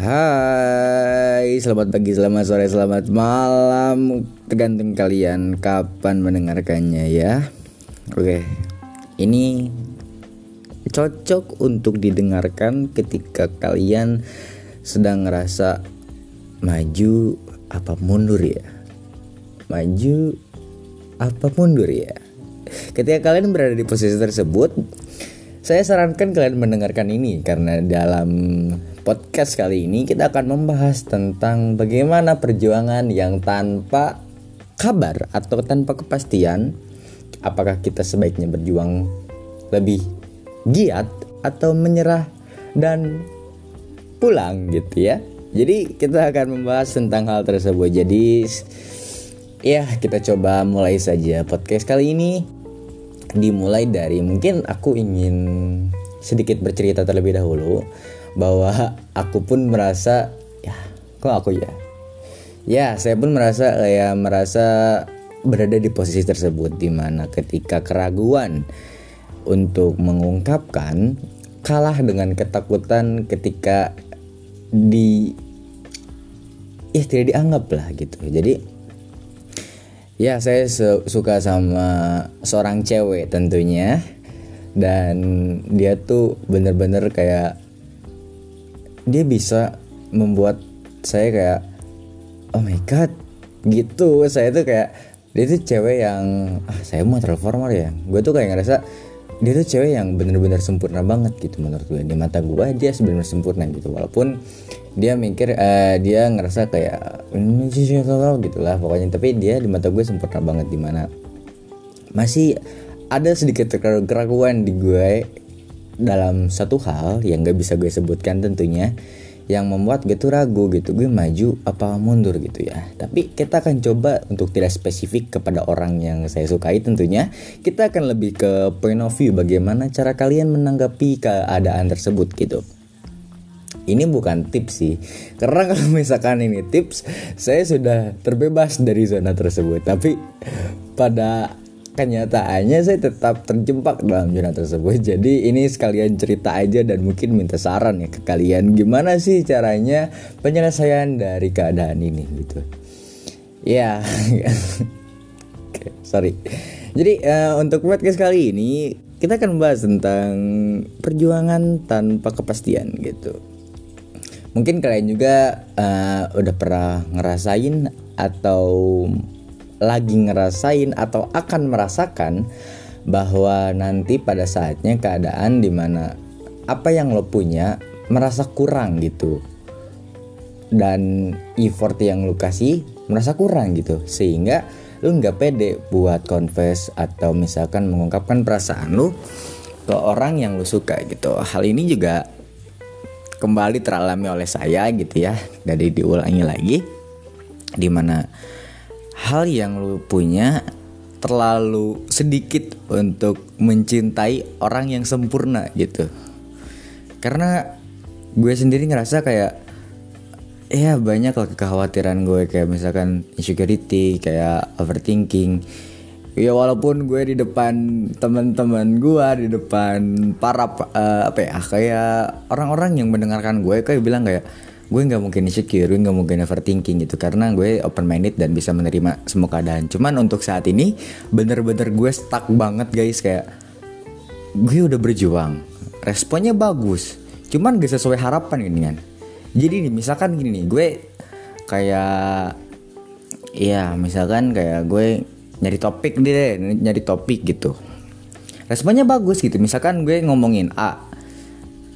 Hai, selamat pagi, selamat sore, selamat malam. Tergantung kalian kapan mendengarkannya ya. Oke, ini cocok untuk didengarkan ketika kalian sedang ngerasa maju apa mundur ya? Maju apa mundur ya? Ketika kalian berada di posisi tersebut saya sarankan kalian mendengarkan ini karena dalam podcast kali ini kita akan membahas tentang bagaimana perjuangan yang tanpa kabar atau tanpa kepastian apakah kita sebaiknya berjuang lebih giat atau menyerah dan pulang gitu ya. Jadi kita akan membahas tentang hal tersebut. Jadi ya kita coba mulai saja podcast kali ini dimulai dari mungkin aku ingin sedikit bercerita terlebih dahulu bahwa aku pun merasa ya kok aku ya ya saya pun merasa kayak merasa berada di posisi tersebut di mana ketika keraguan untuk mengungkapkan kalah dengan ketakutan ketika di ya tidak dianggap lah gitu jadi Ya, saya suka sama seorang cewek tentunya. Dan dia tuh bener-bener kayak dia bisa membuat saya kayak oh my god gitu. Saya tuh kayak dia tuh cewek yang ah saya mau transformer ya. Gue tuh kayak ngerasa dia tuh cewek yang bener-bener sempurna banget gitu menurut gue di mata gue dia sebenarnya sempurna gitu. Walaupun dia mikir uh, dia ngerasa kayak sih gitu lah pokoknya. Tapi dia di mata gue sempurna banget di mana masih ada sedikit keraguan di gue dalam satu hal yang gak bisa gue sebutkan tentunya yang membuat gue tuh ragu gitu gue maju apa mundur gitu ya. Tapi kita akan coba untuk tidak spesifik kepada orang yang saya sukai tentunya kita akan lebih ke point of view bagaimana cara kalian menanggapi keadaan tersebut gitu. Ini bukan tips sih karena kalau misalkan ini tips saya sudah terbebas dari zona tersebut. Tapi pada kenyataannya saya tetap terjebak dalam zona tersebut. Jadi ini sekalian cerita aja dan mungkin minta saran ya ke kalian. Gimana sih caranya penyelesaian dari keadaan ini gitu? Ya okay, sorry. Jadi uh, untuk podcast kali ini kita akan membahas tentang perjuangan tanpa kepastian gitu. Mungkin kalian juga uh, udah pernah ngerasain atau lagi ngerasain atau akan merasakan bahwa nanti pada saatnya keadaan di mana apa yang lo punya merasa kurang gitu. Dan effort yang lo kasih merasa kurang gitu. Sehingga lo nggak pede buat confess atau misalkan mengungkapkan perasaan lo ke orang yang lo suka gitu. Hal ini juga kembali teralami oleh saya gitu ya. Dari diulangi lagi di mana hal yang lu punya terlalu sedikit untuk mencintai orang yang sempurna gitu. Karena gue sendiri ngerasa kayak ya banyak lah kekhawatiran gue kayak misalkan insecurity kayak overthinking. Ya walaupun gue di depan teman-teman gue di depan para uh, apa ya kayak orang-orang yang mendengarkan gue kayak bilang kayak gue nggak mungkin insecure gue nggak mungkin overthinking gitu karena gue open minded dan bisa menerima semua keadaan. Cuman untuk saat ini bener-bener gue stuck banget guys kayak gue udah berjuang responnya bagus cuman gak sesuai harapan ini kan. Jadi nih misalkan gini nih gue kayak ya misalkan kayak gue nyari topik deh nyari topik gitu. Responnya bagus gitu misalkan gue ngomongin A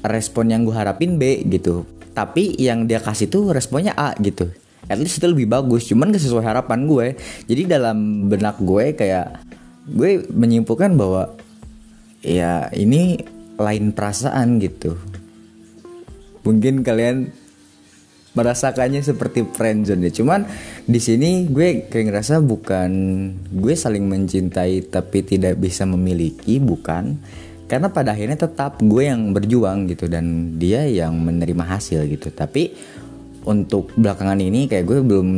respon yang gue harapin B gitu tapi yang dia kasih tuh responnya A gitu at least itu lebih bagus cuman gak sesuai harapan gue jadi dalam benak gue kayak gue menyimpulkan bahwa ya ini lain perasaan gitu mungkin kalian merasakannya seperti friendzone ya. Cuman di sini gue kayak ngerasa bukan gue saling mencintai tapi tidak bisa memiliki, bukan. Karena pada akhirnya tetap gue yang berjuang gitu dan dia yang menerima hasil gitu. Tapi untuk belakangan ini kayak gue belum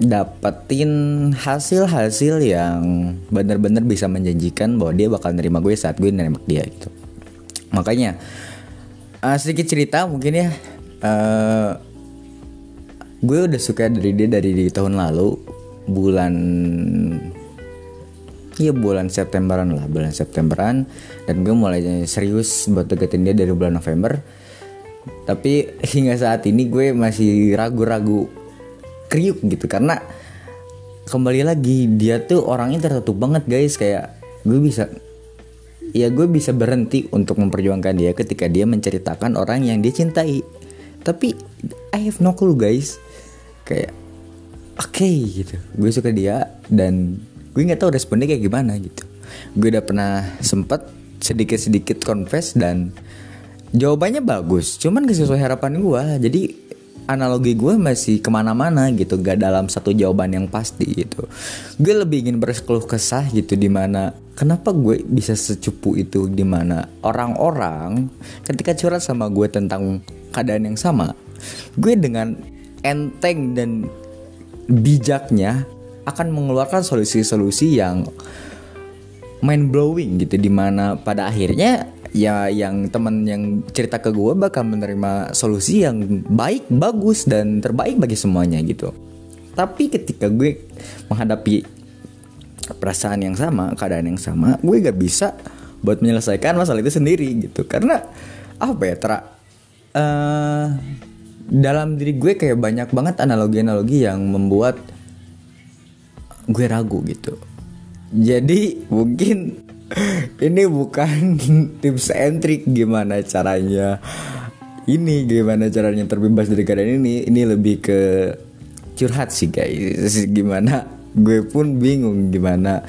dapetin hasil-hasil yang benar-benar bisa menjanjikan bahwa dia bakal nerima gue saat gue nerima dia gitu. Makanya uh, sedikit cerita mungkin ya uh, gue udah suka dari dia dari di tahun lalu bulan Iya bulan Septemberan lah bulan Septemberan. Dan gue mulai serius buat deketin dia dari bulan November. Tapi hingga saat ini gue masih ragu-ragu kriuk gitu karena kembali lagi dia tuh orangnya tertutup banget guys. Kayak gue bisa ya gue bisa berhenti untuk memperjuangkan dia ketika dia menceritakan orang yang dia cintai. Tapi I have no clue guys. Kayak oke okay, gitu. Gue suka dia dan gue nggak tahu responnya kayak gimana gitu. Gue udah pernah sempet sedikit sedikit confess dan jawabannya bagus. Cuman gak sesuai harapan gue jadi analogi gue masih ke mana-mana gitu. Gak dalam satu jawaban yang pasti gitu. Gue lebih ingin berkeluh kesah gitu di mana kenapa gue bisa secupu itu? Di mana orang-orang ketika curhat sama gue tentang keadaan yang sama gue dengan enteng dan bijaknya akan mengeluarkan solusi-solusi yang mind blowing gitu di mana pada akhirnya ya yang teman yang cerita ke gue bakal menerima solusi yang baik bagus dan terbaik bagi semuanya gitu. Tapi ketika gue menghadapi perasaan yang sama keadaan yang sama gue gak bisa buat menyelesaikan masalah itu sendiri gitu. Karena apa ya ter uh, dalam diri gue kayak banyak banget analogi-analogi yang membuat gue ragu gitu. Jadi mungkin ini bukan tips and trick gimana caranya ini gimana caranya terbebas dari keadaan ini. Ini lebih ke curhat sih guys. Gimana gue pun bingung gimana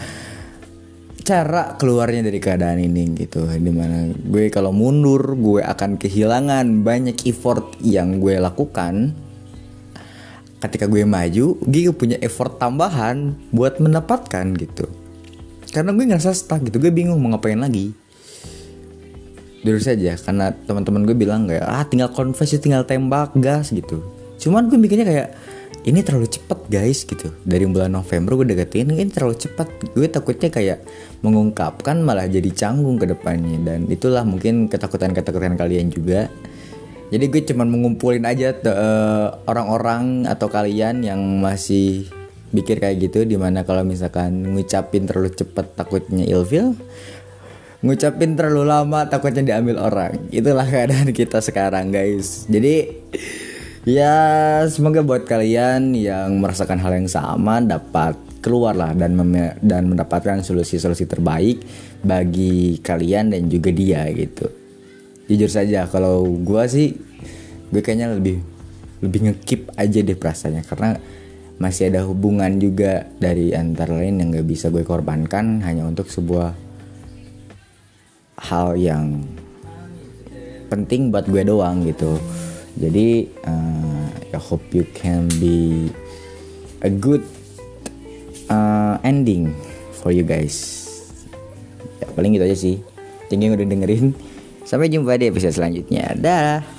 cara keluarnya dari keadaan ini gitu. Di mana gue kalau mundur gue akan kehilangan banyak effort yang gue lakukan ketika gue maju gue punya effort tambahan buat mendapatkan gitu. Karena gue ngerasa stuck gitu gue bingung mau ngapain lagi. Dulu saja karena teman-teman gue bilang kayak ah tinggal confess tinggal tembak gas gitu. Cuman gue mikirnya kayak ini terlalu cepet guys gitu. Dari bulan November gue deketin ini terlalu cepat. Gue takutnya kayak mengungkapkan malah jadi canggung ke depannya. Dan itulah mungkin ketakutan-ketakutan kalian juga jadi gue cuman mengumpulin aja uh, orang-orang atau kalian yang masih pikir kayak gitu di mana kalau misalkan ngucapin terlalu cepet takutnya ilfil. Ngucapin terlalu lama takutnya diambil orang. Itulah keadaan kita sekarang guys. Jadi ya semoga buat kalian yang merasakan hal yang sama dapat keluar lah dan dan mendapatkan solusi-solusi terbaik bagi kalian dan juga dia gitu jujur saja kalau gue sih gue kayaknya lebih lebih ngekip aja deh perasaannya. Karena masih ada hubungan juga dari antara lain yang gak bisa gue korbankan hanya untuk sebuah hal yang penting buat gue doang gitu. Jadi uh, I hope you can be a good uh, ending for you guys. Ya, paling gitu aja sih. You udah dengerin Sampai jumpa di episode selanjutnya. Dah.